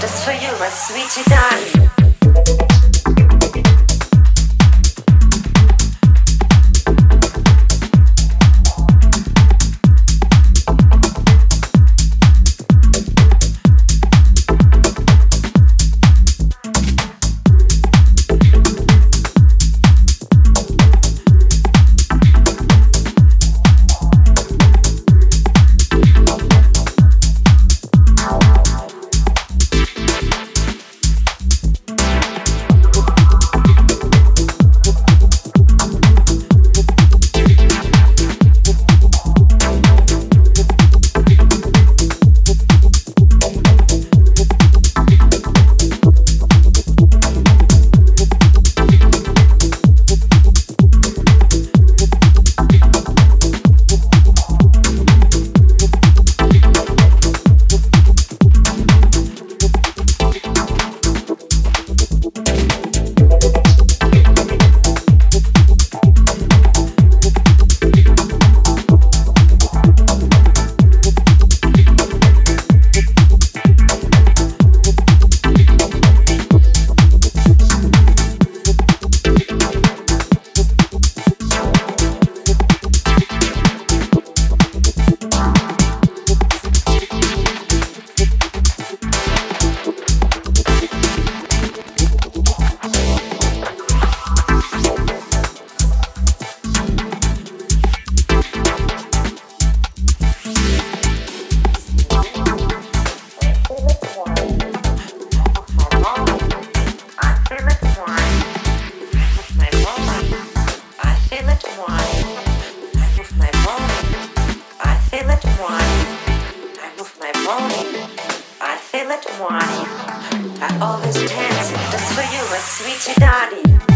Just for you, my sweetie darling. I always dance just for you, my sweetie darling.